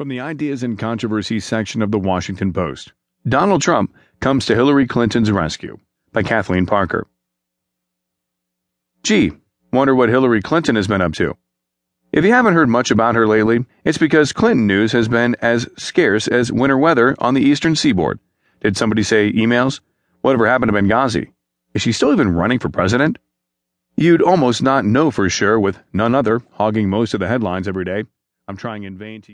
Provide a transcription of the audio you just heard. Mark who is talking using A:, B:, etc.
A: From the Ideas and Controversies section of the Washington Post Donald Trump comes to Hillary Clinton's rescue by Kathleen Parker. Gee, wonder what Hillary Clinton has been up to. If you haven't heard much about her lately, it's because Clinton news has been as scarce as winter weather on the eastern seaboard. Did somebody say emails? Whatever happened to Benghazi? Is she still even running for president? You'd almost not know for sure with none other hogging most of the headlines every day. I'm trying in vain to